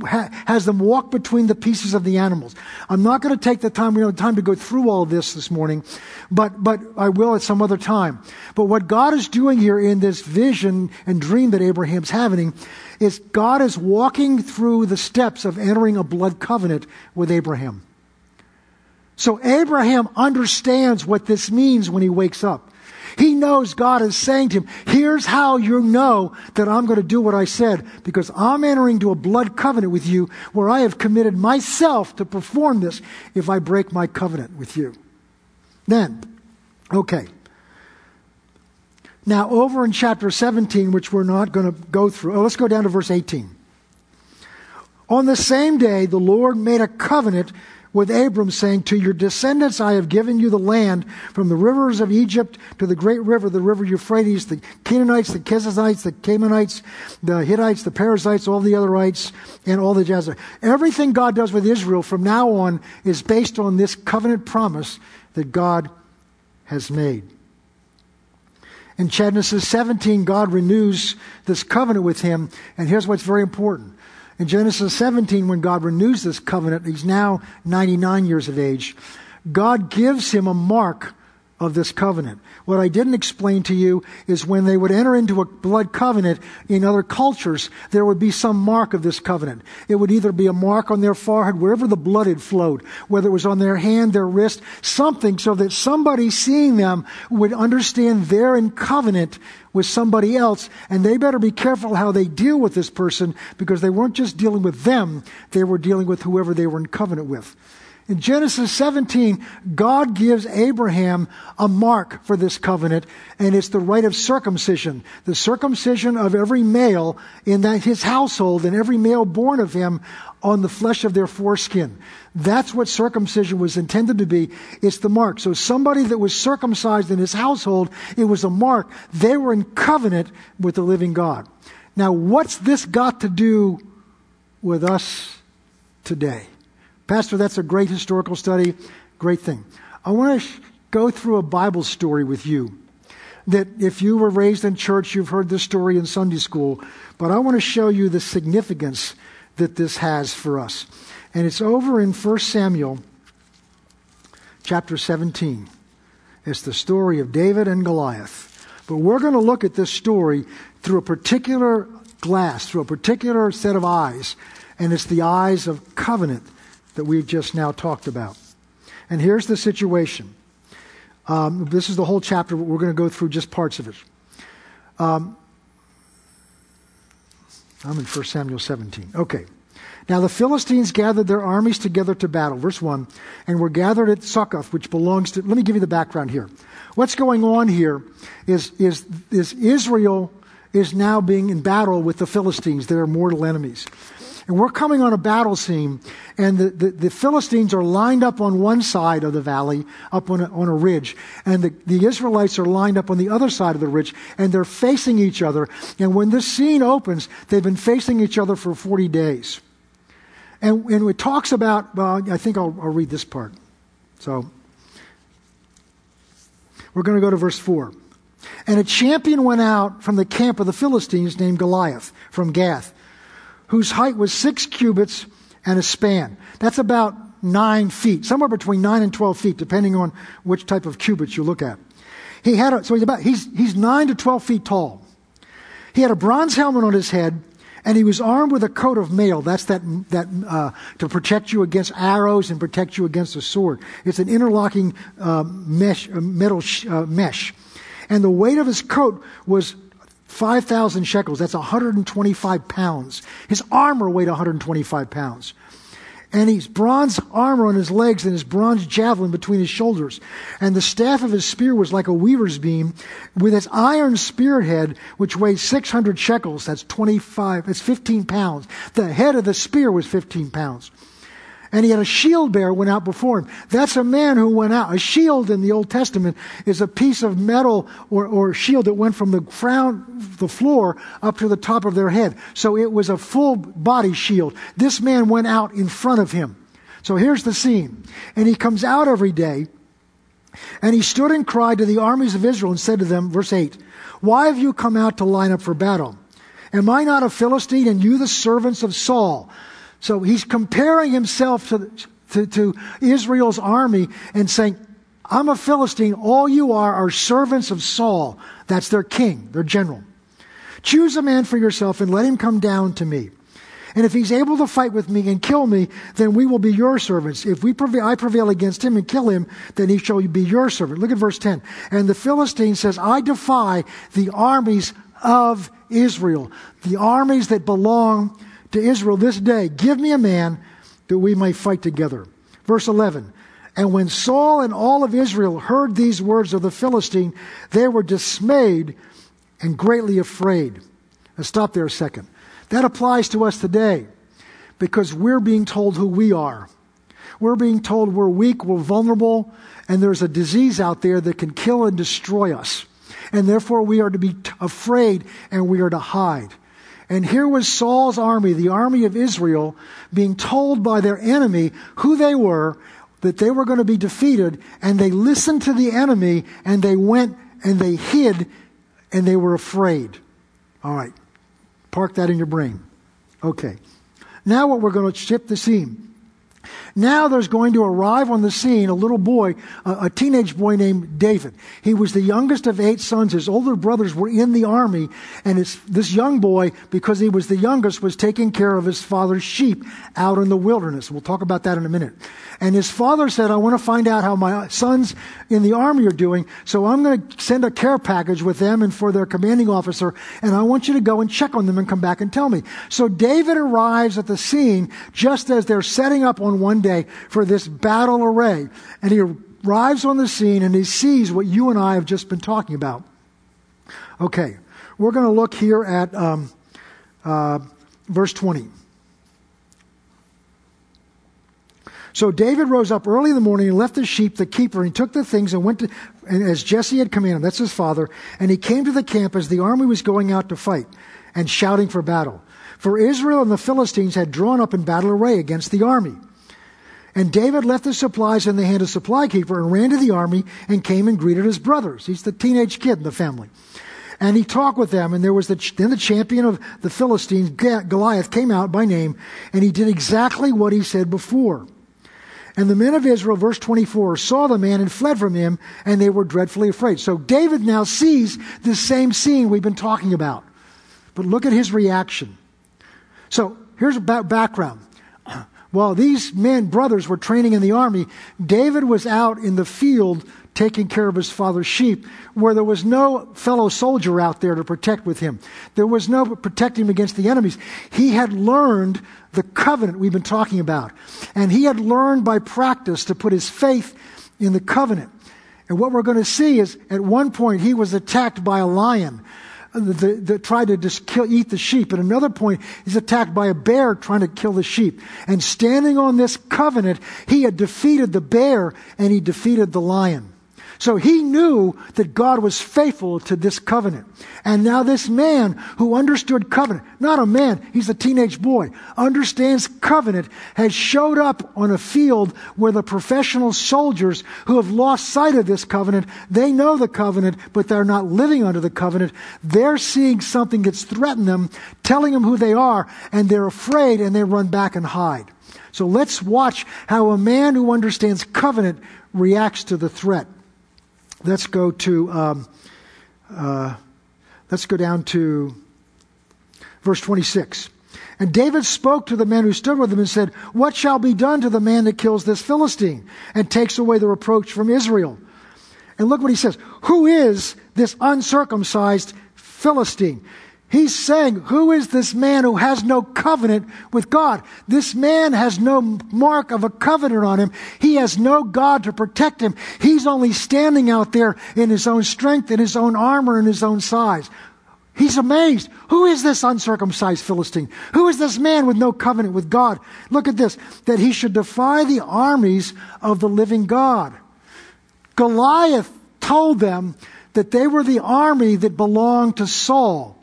walk, has them walk between the pieces of the animals. I'm not going to take the time, we don't have time to go through all this this morning, but, but I will at some other time. But what God is doing here in this vision and dream that Abraham's having is God is walking through the steps of entering a blood covenant with Abraham. So Abraham understands what this means when he wakes up. He knows God is saying to him, here's how you know that I'm going to do what I said because I'm entering into a blood covenant with you where I have committed myself to perform this if I break my covenant with you. Then, okay. Now, over in chapter 17, which we're not going to go through, oh, let's go down to verse 18. On the same day, the Lord made a covenant with Abram, saying, To your descendants I have given you the land from the rivers of Egypt to the great river, the river Euphrates, the Canaanites, the Kenizzites, the Canaanites, the Hittites, the Perizzites, all the otherites, and all the Jezreelites. Everything God does with Israel from now on is based on this covenant promise that God has made. In Genesis 17, God renews this covenant with him. And here's what's very important. In Genesis 17, when God renews this covenant, he's now 99 years of age. God gives him a mark of this covenant. What I didn't explain to you is when they would enter into a blood covenant in other cultures, there would be some mark of this covenant. It would either be a mark on their forehead, wherever the blood had flowed, whether it was on their hand, their wrist, something so that somebody seeing them would understand they're in covenant with somebody else, and they better be careful how they deal with this person because they weren't just dealing with them, they were dealing with whoever they were in covenant with. In Genesis 17, God gives Abraham a mark for this covenant, and it's the rite of circumcision. The circumcision of every male in that his household and every male born of him on the flesh of their foreskin. That's what circumcision was intended to be. It's the mark. So somebody that was circumcised in his household, it was a mark. They were in covenant with the living God. Now, what's this got to do with us today? Pastor, that's a great historical study. Great thing. I want to sh- go through a Bible story with you. That if you were raised in church, you've heard this story in Sunday school, but I want to show you the significance that this has for us. And it's over in 1 Samuel chapter 17. It's the story of David and Goliath. But we're going to look at this story through a particular glass, through a particular set of eyes, and it's the eyes of covenant that we've just now talked about. And here's the situation. Um, this is the whole chapter, but we're going to go through just parts of it. Um, I'm in 1 Samuel 17. Okay. Now the Philistines gathered their armies together to battle. Verse 1. And were gathered at Succoth, which belongs to. Let me give you the background here. What's going on here is, is, is Israel is now being in battle with the Philistines, their mortal enemies. And we're coming on a battle scene, and the, the, the, Philistines are lined up on one side of the valley, up on a, on a ridge, and the, the Israelites are lined up on the other side of the ridge, and they're facing each other. And when this scene opens, they've been facing each other for 40 days. And, and it talks about, well, I think I'll, I'll read this part. So, we're going to go to verse 4. And a champion went out from the camp of the Philistines named Goliath from Gath, whose height was six cubits and a span. That's about nine feet, somewhere between nine and 12 feet, depending on which type of cubits you look at. He had a, so he's about, he's, he's nine to 12 feet tall. He had a bronze helmet on his head and he was armed with a coat of mail. That's that, that uh, to protect you against arrows and protect you against a sword. It's an interlocking uh, mesh, uh, metal sh- uh, mesh. And the weight of his coat was 5,000 shekels. That's 125 pounds. His armor weighed 125 pounds and he's bronze armor on his legs and his bronze javelin between his shoulders. And the staff of his spear was like a weaver's beam with its iron spearhead, which weighed 600 shekels. That's 25, that's 15 pounds. The head of the spear was 15 pounds and he had a shield bearer went out before him. That's a man who went out. A shield in the Old Testament is a piece of metal or, or shield that went from the ground, the floor up to the top of their head. So it was a full body shield. This man went out in front of him. So here's the scene. And he comes out every day and he stood and cried to the armies of Israel and said to them, verse 8, Why have you come out to line up for battle? Am I not a Philistine and you the servants of Saul? So he's comparing himself to, to, to Israel's army and saying, I'm a Philistine. All you are are servants of Saul. That's their king, their general. Choose a man for yourself and let him come down to me. And if he's able to fight with me and kill me, then we will be your servants. If we prevail, I prevail against him and kill him, then he shall be your servant. Look at verse 10. And the Philistine says, I defy the armies of Israel, the armies that belong to Israel this day, Give me a man that we may fight together. Verse 11. And when Saul and all of Israel heard these words of the Philistine, they were dismayed and greatly afraid. Now stop there a second. That applies to us today because we're being told who we are. We're being told we're weak, we're vulnerable, and there's a disease out there that can kill and destroy us. And therefore we are to be afraid and we are to hide. And here was Saul's army, the army of Israel, being told by their enemy who they were, that they were going to be defeated, and they listened to the enemy, and they went and they hid, and they were afraid. All right. Park that in your brain. Okay. Now what we're going to shift the scene. Now there's going to arrive on the scene a little boy, a, teenage boy named David. He was the youngest of eight sons. His older brothers were in the army, and this young boy, because he was the youngest, was taking care of his father's sheep out in the wilderness. We'll talk about that in a minute. And his father said, I want to find out how my sons in the army are doing, so I'm going to send a care package with them and for their commanding officer, and I want you to go and check on them and come back and tell me. So David arrives at the scene just as they're setting up on one day for this battle array. And he arrives on the scene and he sees what you and I have just been talking about. Okay, we're going to look here at um, uh, verse 20. So David rose up early in the morning and left the sheep, the keeper, and he took the things and went to, and as Jesse had commanded that's his father, and he came to the camp as the army was going out to fight and shouting for battle. For Israel and the Philistines had drawn up in battle array against the army. And David left the supplies in the hand of supply keeper and ran to the army and came and greeted his brothers. He's the teenage kid in the family. And he talked with them, and there was the, then the champion of the Philistines, Goliath, came out by name, and he did exactly what he said before. And the men of Israel, verse 24, saw the man and fled from him, and they were dreadfully afraid. So David now sees this same scene we've been talking about. But look at his reaction. So here's a background. While these men, brothers, were training in the army, David was out in the field taking care of his father's sheep, where there was no fellow soldier out there to protect with him. There was no protecting him against the enemies. He had learned the covenant we've been talking about. And he had learned by practice to put his faith in the covenant. And what we're going to see is at one point he was attacked by a lion that tried to just kill, eat the sheep. At another point, he's attacked by a bear trying to kill the sheep. And standing on this covenant, he had defeated the bear and he defeated the lion. So he knew that God was faithful to this covenant. And now this man who understood covenant, not a man, he's a teenage boy, understands covenant, has showed up on a field where the professional soldiers who have lost sight of this covenant, they know the covenant, but they're not living under the covenant. They're seeing something that's threatened them, telling them who they are, and they're afraid and they run back and hide. So let's watch how a man who understands covenant reacts to the threat. Let's go to, um, uh, let's go down to verse 26. And David spoke to the man who stood with him and said, What shall be done to the man that kills this Philistine and takes away the reproach from Israel? And look what he says. Who is this uncircumcised Philistine? He's saying, Who is this man who has no covenant with God? This man has no mark of a covenant on him. He has no God to protect him. He's only standing out there in his own strength, in his own armor, in his own size. He's amazed. Who is this uncircumcised Philistine? Who is this man with no covenant with God? Look at this that he should defy the armies of the living God. Goliath told them that they were the army that belonged to Saul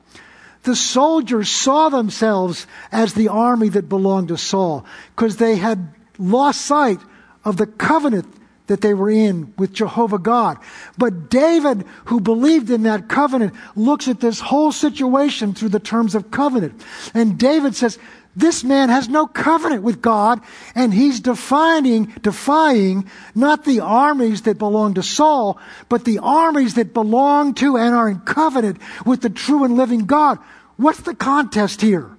the soldiers saw themselves as the army that belonged to Saul because they had lost sight of the covenant that they were in with Jehovah God. But David, who believed in that covenant, looks at this whole situation through the terms of covenant. And David says, this man has no covenant with God, and he's defining, defying not the armies that belong to Saul, but the armies that belong to and are in covenant with the true and living God. What's the contest here?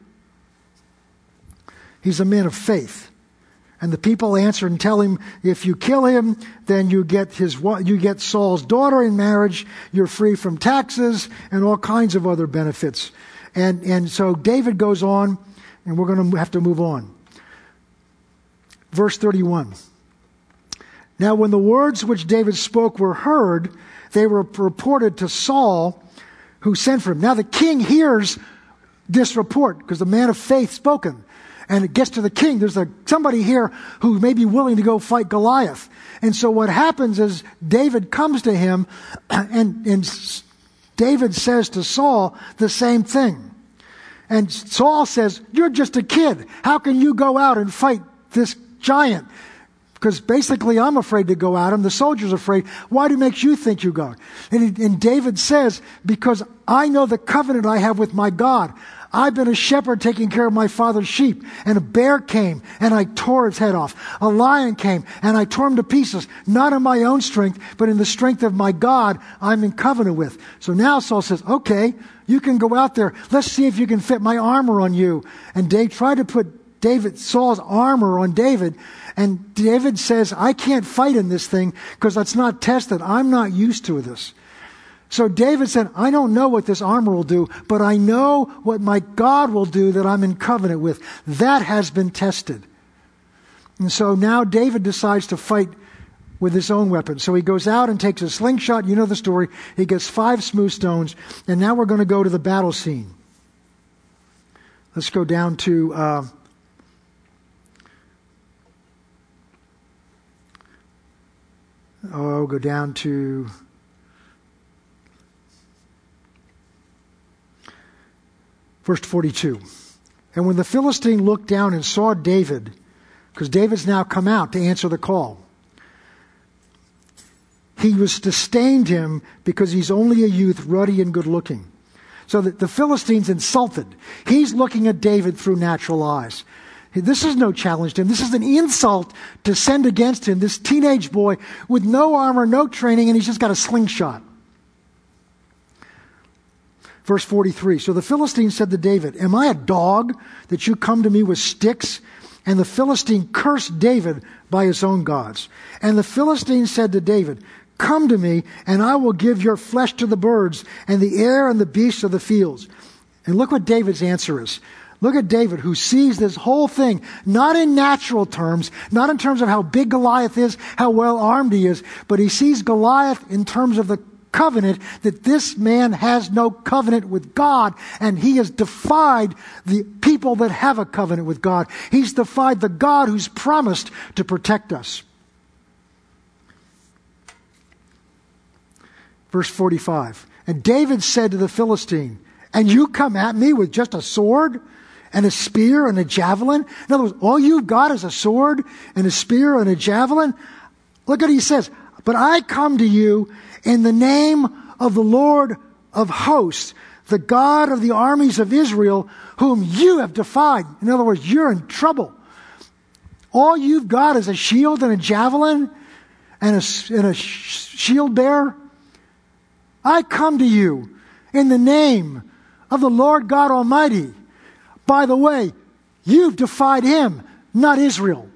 He's a man of faith. And the people answer and tell him, if you kill him, then you get his, you get Saul's daughter in marriage, you're free from taxes, and all kinds of other benefits. And, and so David goes on, and we're going to have to move on. Verse 31. Now, when the words which David spoke were heard, they were reported to Saul, who sent for him. Now, the king hears this report because the man of faith spoken. And it gets to the king. There's a, somebody here who may be willing to go fight Goliath. And so what happens is David comes to him and, and David says to Saul the same thing. And Saul says, You're just a kid. How can you go out and fight this giant? Because basically, I'm afraid to go at him. The soldier's afraid. Why do it makes you think you go? And, and David says, Because I know the covenant I have with my God. I've been a shepherd taking care of my father's sheep, and a bear came and I tore its head off. A lion came and I tore him to pieces, not in my own strength, but in the strength of my God I'm in covenant with. So now Saul says, okay, you can go out there. Let's see if you can fit my armor on you. And they tried to put David, Saul's armor on David. And David says, I can't fight in this thing because that's not tested. I'm not used to this. So David said, I don't know what this armor will do, but I know what my God will do that I'm in covenant with. That has been tested. And so now David decides to fight with his own weapon. So he goes out and takes a slingshot. You know the story. He gets five smooth stones. And now we're going to go to the battle scene. Let's go down to. Uh, oh, go down to. Verse 42. And when the Philistine looked down and saw David, because David's now come out to answer the call, he was disdained him because he's only a youth, ruddy and good looking. So that the Philistines insulted. He's looking at David through natural eyes. This is no challenge to him. This is an insult to send against him, this teenage boy with no armor, no training, and he's just got a slingshot. Verse 43 So the Philistine said to David, Am I a dog that you come to me with sticks? And the Philistine cursed David by his own gods. And the Philistine said to David, Come to me, and I will give your flesh to the birds, and the air and the beasts of the fields. And look what David's answer is. Look at David, who sees this whole thing, not in natural terms, not in terms of how big Goliath is, how well armed he is, but he sees Goliath in terms of the covenant that this man has no covenant with God, and he has defied the people that have a covenant with God. He's defied the God who's promised to protect us. Verse 45. And David said to the Philistine, And you come at me with just a sword and a spear and a javelin? In other words, all you've got is a sword and a spear and a javelin? Look at what he says. But I come to you in the name of the Lord of hosts, the God of the armies of Israel, whom you have defied. In other words, you're in trouble. All you've got is a shield and a javelin and a, and a shield bearer. I come to you in the name of the Lord God Almighty. By the way, you've defied him, not Israel.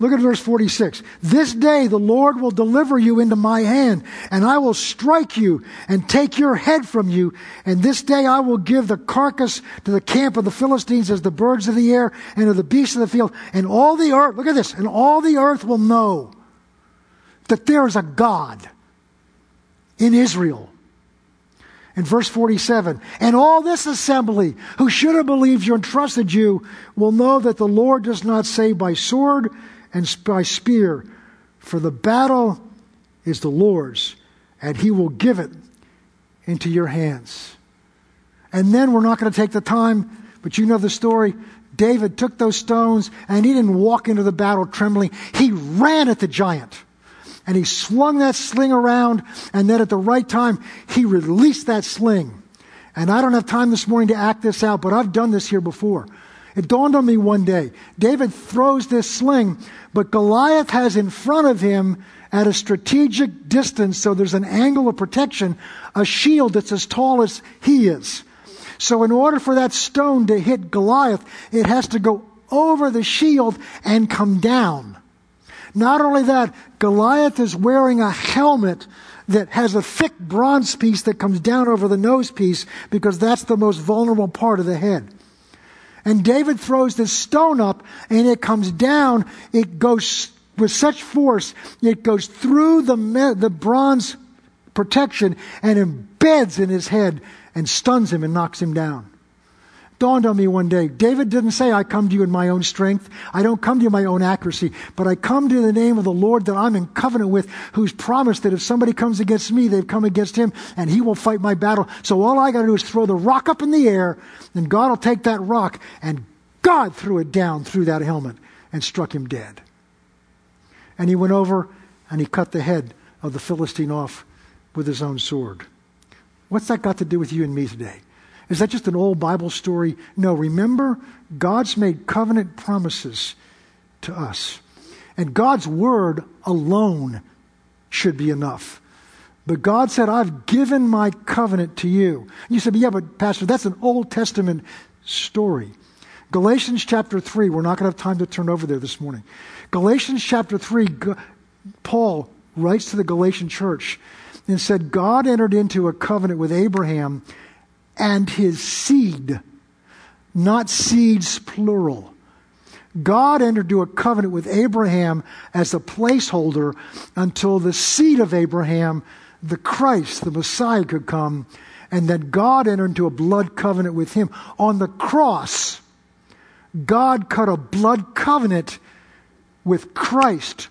Look at verse 46. This day the Lord will deliver you into my hand, and I will strike you and take your head from you. And this day I will give the carcass to the camp of the Philistines as the birds of the air and of the beasts of the field. And all the earth, look at this, and all the earth will know that there is a God in Israel. In verse 47, and all this assembly who should have believed you and trusted you will know that the Lord does not save by sword and by spear, for the battle is the Lord's, and he will give it into your hands. And then we're not going to take the time, but you know the story. David took those stones and he didn't walk into the battle trembling. He ran at the giant and he swung that sling around, and then at the right time, he released that sling. And I don't have time this morning to act this out, but I've done this here before. It dawned on me one day. David throws this sling, but Goliath has in front of him at a strategic distance, so there's an angle of protection, a shield that's as tall as he is. So in order for that stone to hit Goliath, it has to go over the shield and come down. Not only that, Goliath is wearing a helmet that has a thick bronze piece that comes down over the nose piece because that's the most vulnerable part of the head. And David throws this stone up and it comes down. It goes with such force, it goes through the, the bronze protection and embeds in his head and stuns him and knocks him down dawned on me one day. David didn't say, I come to you in my own strength. I don't come to you in my own accuracy, but I come to you in the name of the Lord that I'm in covenant with, who's promised that if somebody comes against me, they've come against him and he will fight my battle. So all I got to do is throw the rock up in the air and God will take that rock and God threw it down through that helmet and struck him dead. And he went over and he cut the head of the Philistine off with his own sword. What's that got to do with you and me today? Is that just an old Bible story? No, remember, God's made covenant promises to us. And God's word alone should be enough. But God said, I've given my covenant to you. And you said, yeah, but Pastor, that's an Old Testament story. Galatians chapter 3, we're not going to have time to turn over there this morning. Galatians chapter 3, Paul writes to the Galatian church and said, God entered into a covenant with Abraham and his seed, not seeds plural. God entered into a covenant with Abraham as a placeholder until the seed of Abraham, the Christ, the Messiah, could come, and then God entered into a blood covenant with him. On the cross, God cut a blood covenant with Christ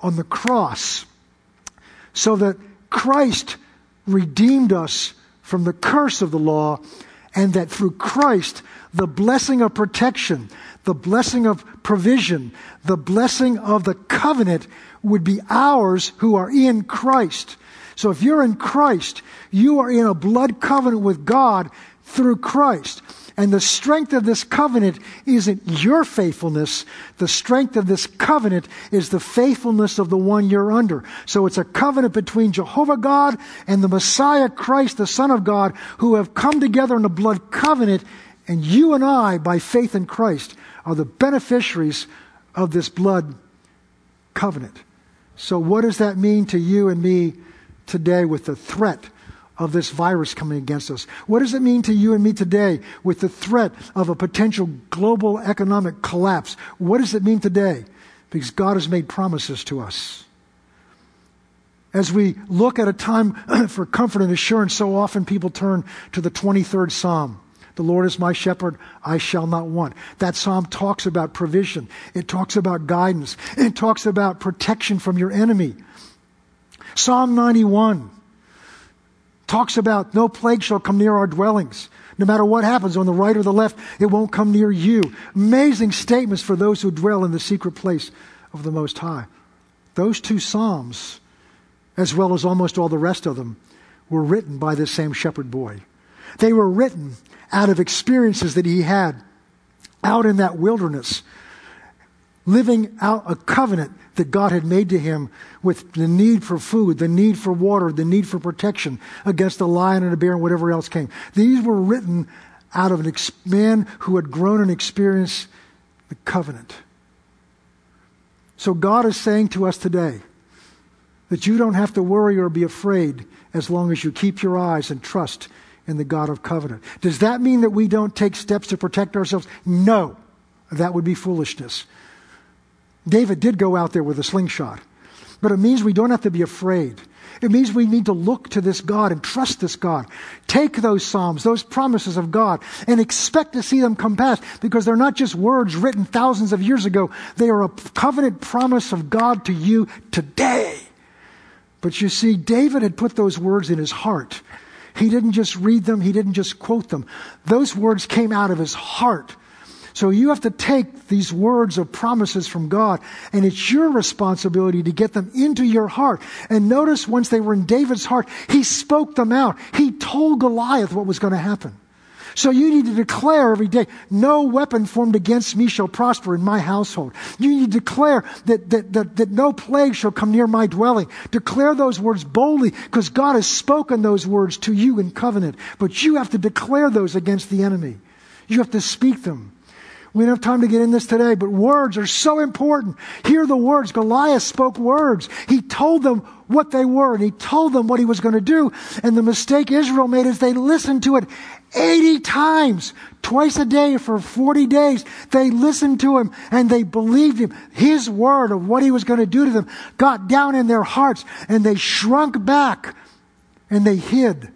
on the cross so that Christ redeemed us from the curse of the law, and that through Christ, the blessing of protection, the blessing of provision, the blessing of the covenant would be ours who are in Christ. So if you're in Christ, you are in a blood covenant with God through Christ. And the strength of this covenant isn't your faithfulness. The strength of this covenant is the faithfulness of the one you're under. So it's a covenant between Jehovah God and the Messiah Christ, the Son of God, who have come together in a blood covenant. And you and I, by faith in Christ, are the beneficiaries of this blood covenant. So, what does that mean to you and me today with the threat of this virus coming against us? What does it mean to you and me today with the threat of a potential global economic collapse? What does it mean today? Because God has made promises to us. As we look at a time for comfort and assurance, so often people turn to the 23rd Psalm. The Lord is my shepherd, I shall not want. That psalm talks about provision. It talks about guidance. It talks about protection from your enemy. Psalm 91 talks about no plague shall come near our dwellings. No matter what happens on the right or the left, it won't come near you. Amazing statements for those who dwell in the secret place of the Most High. Those two Psalms, as well as almost all the rest of them, were written by this same shepherd boy. They were written out of experiences that he had out in that wilderness, living out a covenant that God had made to him with the need for food, the need for water, the need for protection against a lion and a bear and whatever else came. These were written out of a man who had grown and experienced the covenant. So God is saying to us today that you don't have to worry or be afraid as long as you keep your eyes and trust in the God of covenant. Does that mean that we don't take steps to protect ourselves? No. That would be foolishness. David did go out there with a slingshot, but it means we don't have to be afraid. It means we need to look to this God and trust this God. Take those Psalms, those promises of God, and expect to see them come pass because they're not just words written thousands of years ago. They are a covenant promise of God to you today. But you see, David had put those words in his heart. He didn't just read them, he didn't just quote them. Those words came out of his heart. So you have to take these words of promises from God, and it's your responsibility to get them into your heart. And notice once they were in David's heart, he spoke them out. He told Goliath what was going to happen. So you need to declare every day, no weapon formed against me shall prosper in my household. You need to declare that, that, that, that no plague shall come near my dwelling. Declare those words boldly because God has spoken those words to you in covenant. But you have to declare those against the enemy. You have to speak them. We don't have time to get in this today, but words are so important. Hear the words. Goliath spoke words. He told them what they were and he told them what he was going to do. And the mistake Israel made is they listened to it 80 times, twice a day for 40 days. They listened to him and they believed him. His word of what he was going to do to them got down in their hearts and they shrunk back and they hid.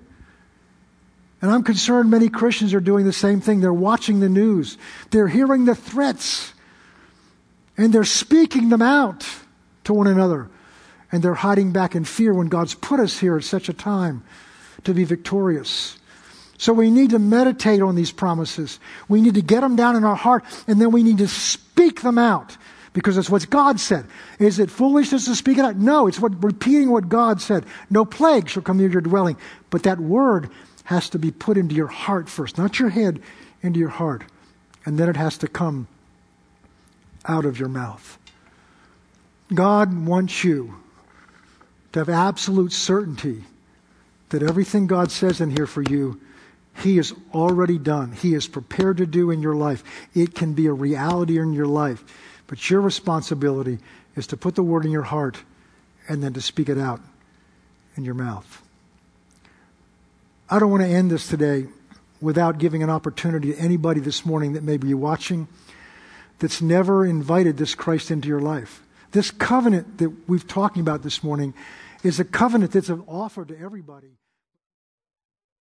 And I'm concerned many Christians are doing the same thing. They're watching the news, they're hearing the threats, and they're speaking them out to one another. And they're hiding back in fear when God's put us here at such a time to be victorious. So we need to meditate on these promises. We need to get them down in our heart, and then we need to speak them out because that's what God said. Is it foolishness to speak it out? No, it's what repeating what God said. No plague shall come near your dwelling. But that word has to be put into your heart first, not your head, into your heart. And then it has to come out of your mouth. God wants you to have absolute certainty that everything God says in here for you, He has already done. He is prepared to do in your life. It can be a reality in your life. But your responsibility is to put the word in your heart and then to speak it out in your mouth. I don't want to end this today without giving an opportunity to anybody this morning that may be watching that's never invited this Christ into your life. This covenant that we've talking about this morning is a covenant that's an offer to everybody.